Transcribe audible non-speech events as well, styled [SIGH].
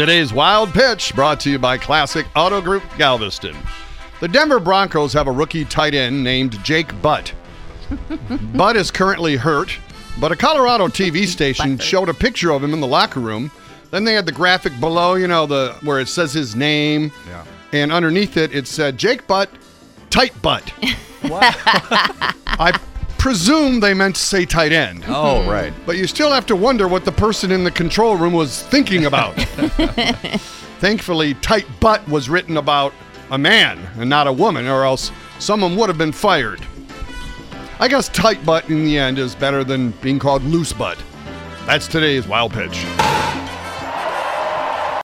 Today's Wild Pitch brought to you by Classic Auto Group Galveston. The Denver Broncos have a rookie tight end named Jake Butt. [LAUGHS] Butt is currently hurt, but a Colorado [LAUGHS] TV station showed a picture of him in the locker room. Then they had the graphic below, you know, the where it says his name. Yeah. And underneath it, it said Jake Butt, tight butt. [LAUGHS] I presume they meant to say tight end. Oh, hmm. right. But you still have to wonder what the person in the control room was thinking about. [LAUGHS] Thankfully, tight butt was written about a man and not a woman, or else someone would have been fired. I guess tight butt in the end is better than being called loose butt. That's today's wild pitch.